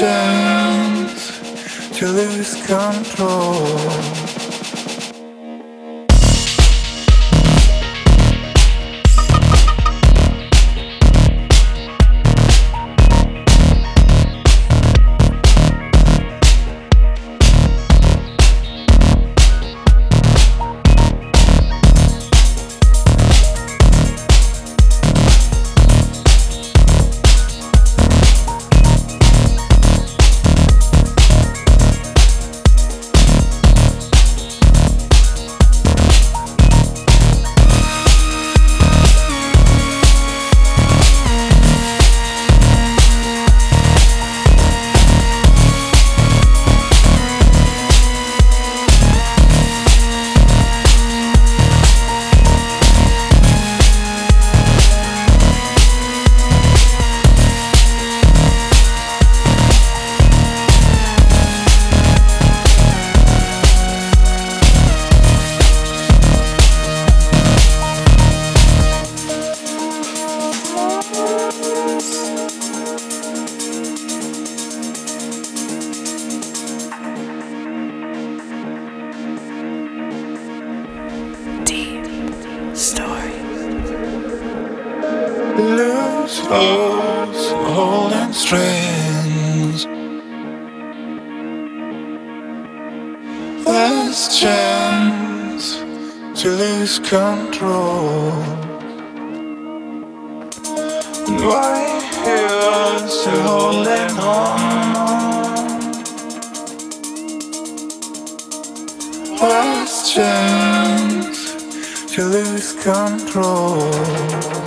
chance to lose control. us to holding on. Last chance to lose control.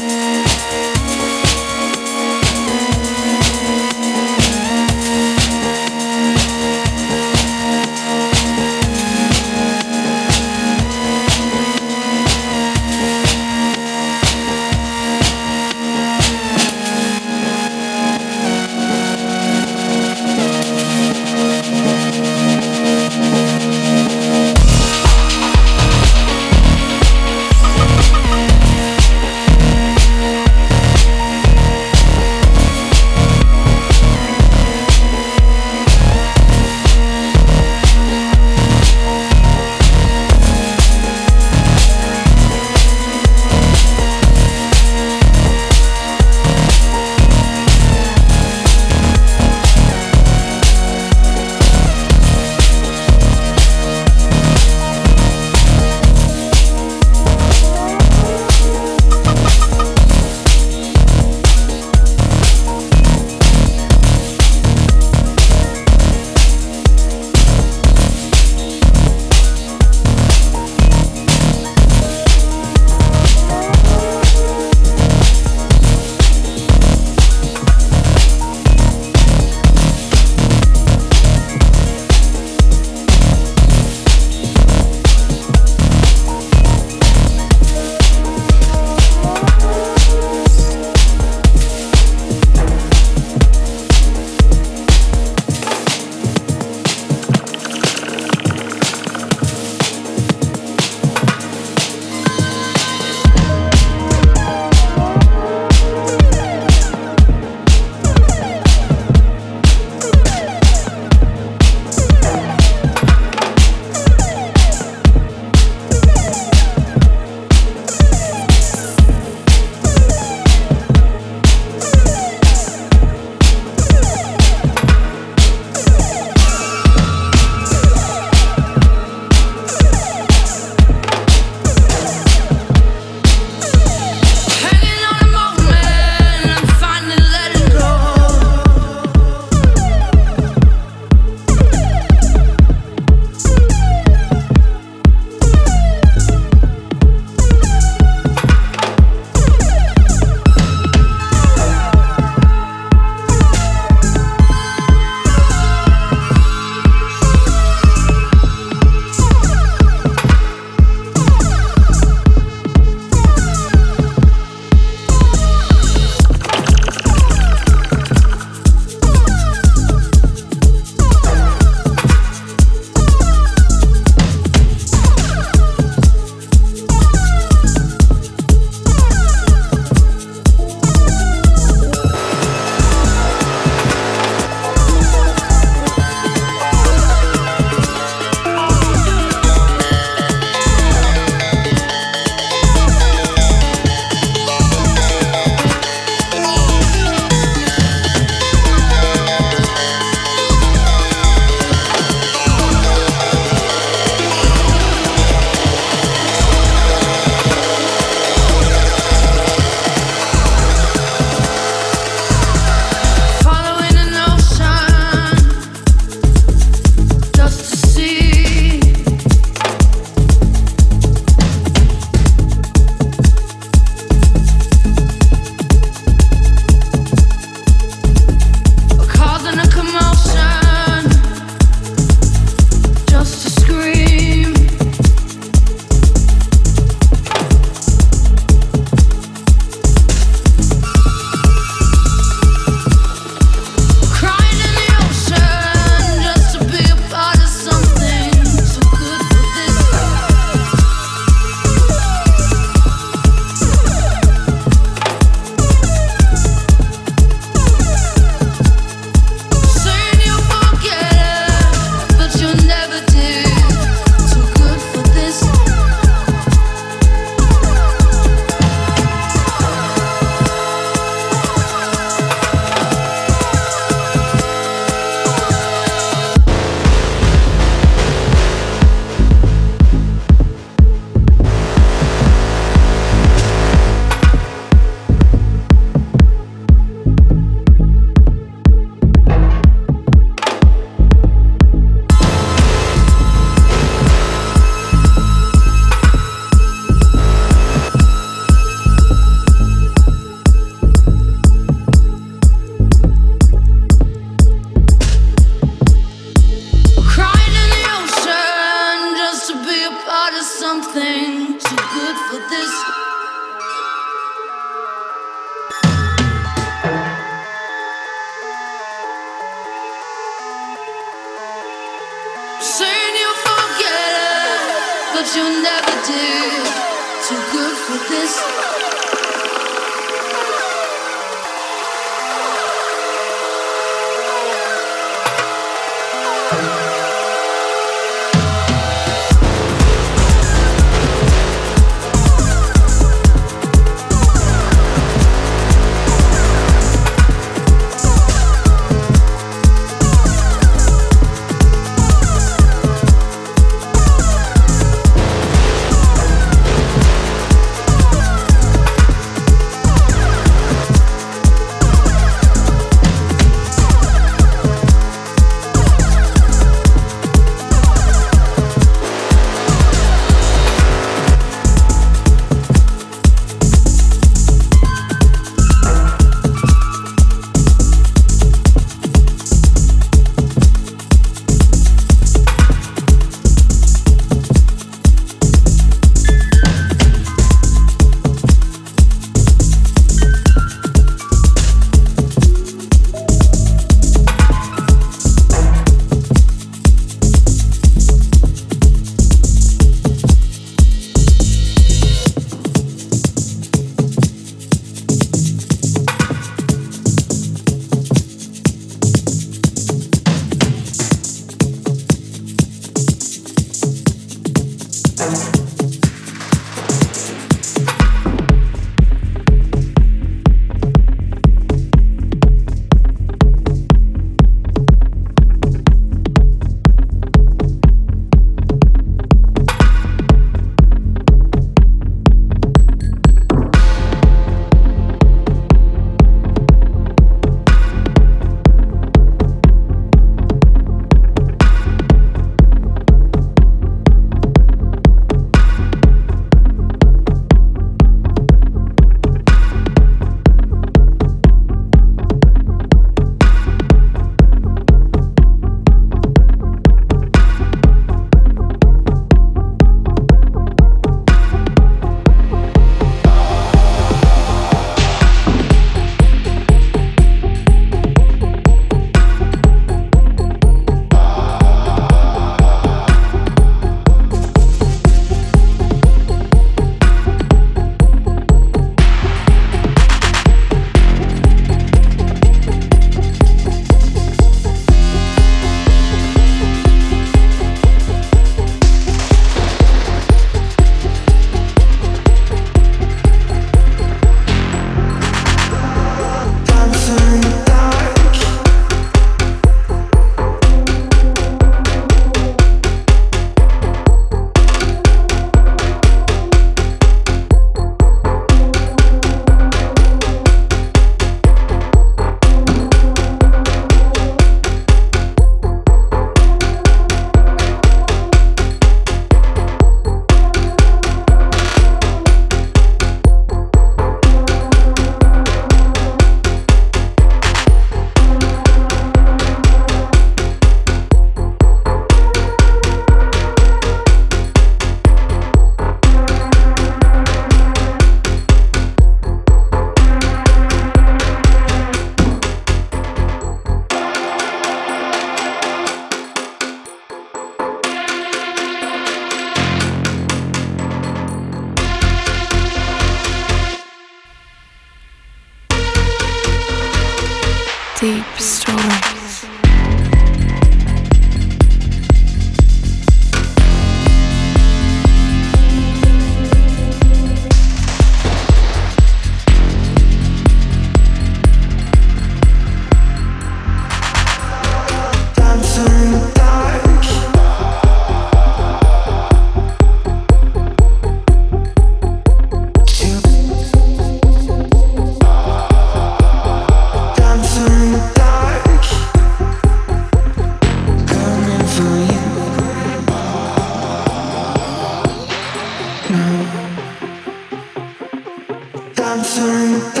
time to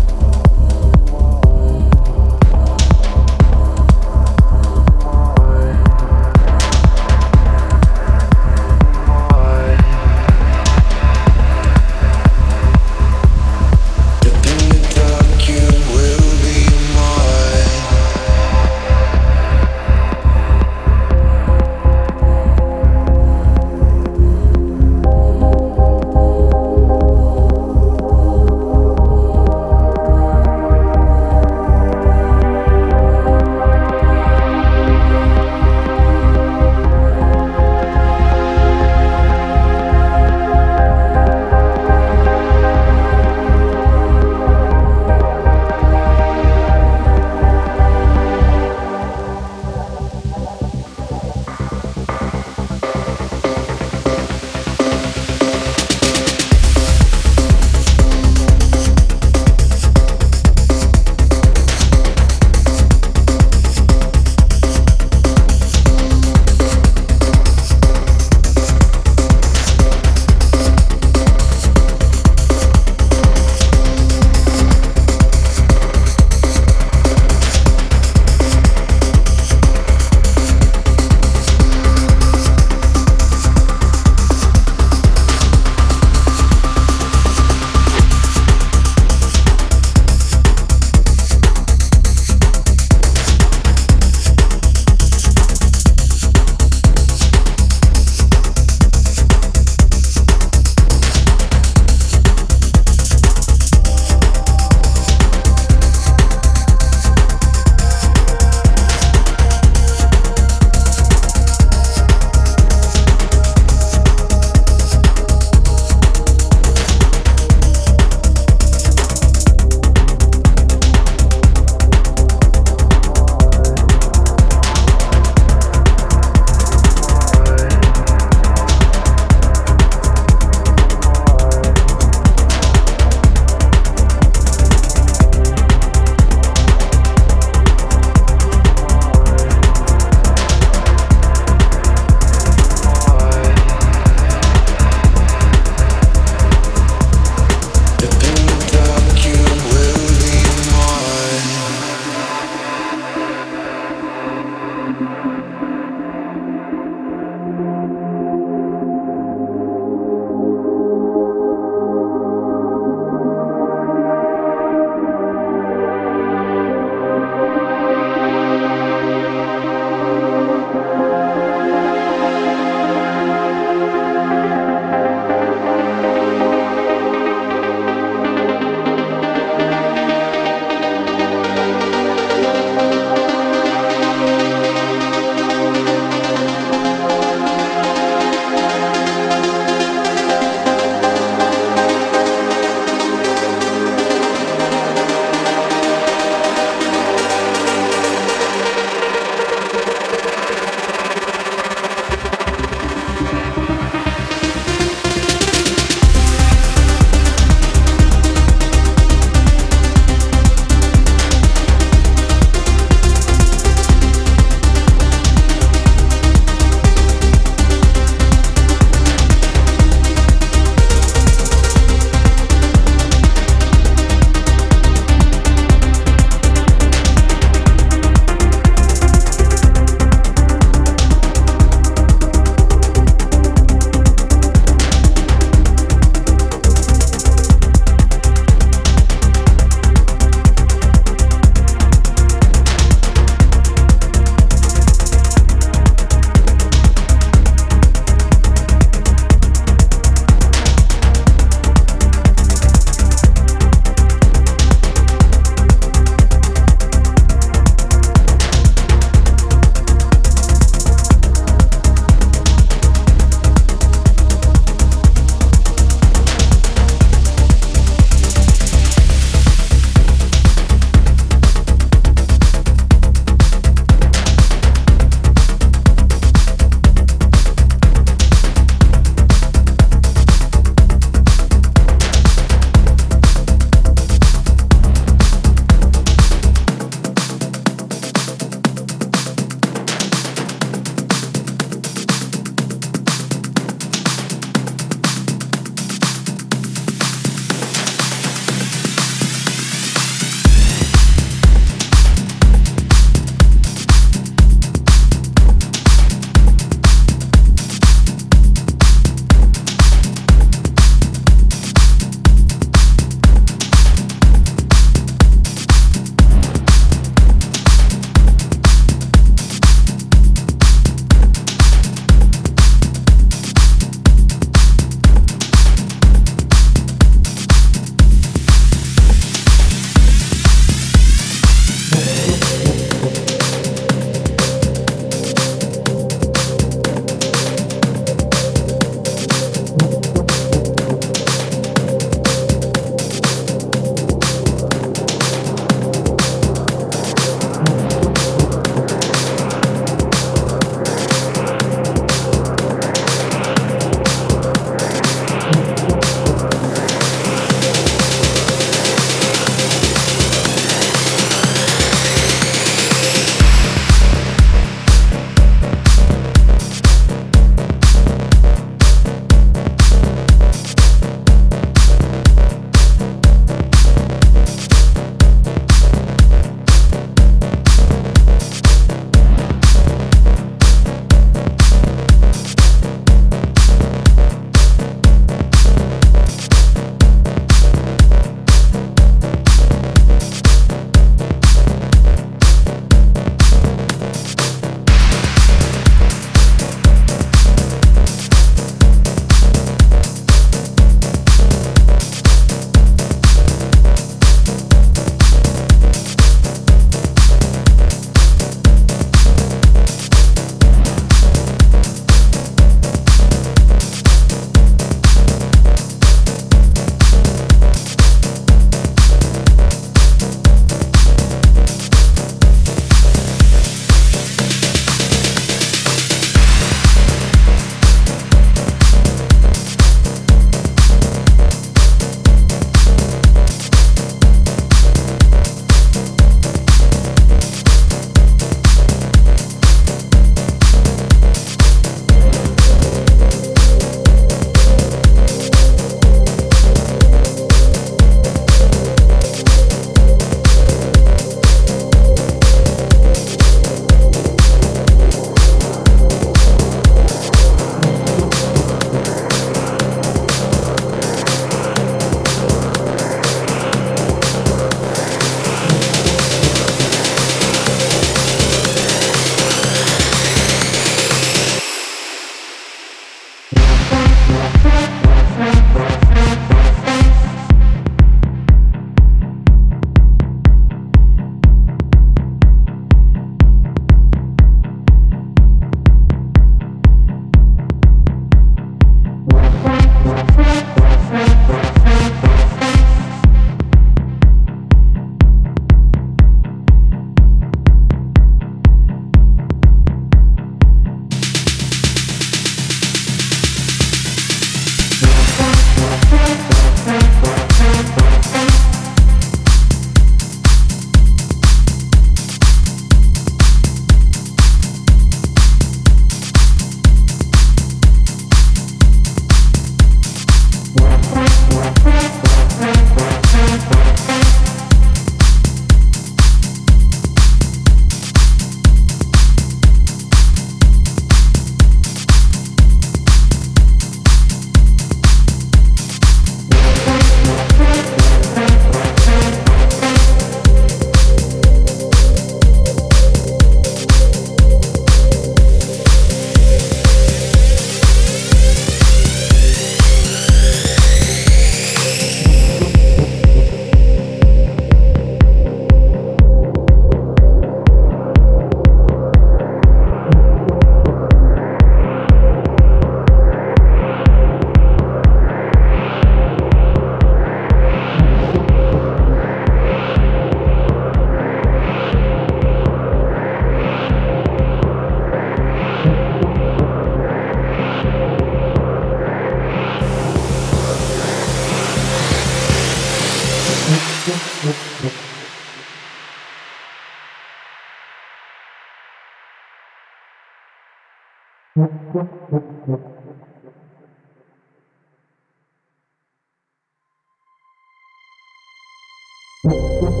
deep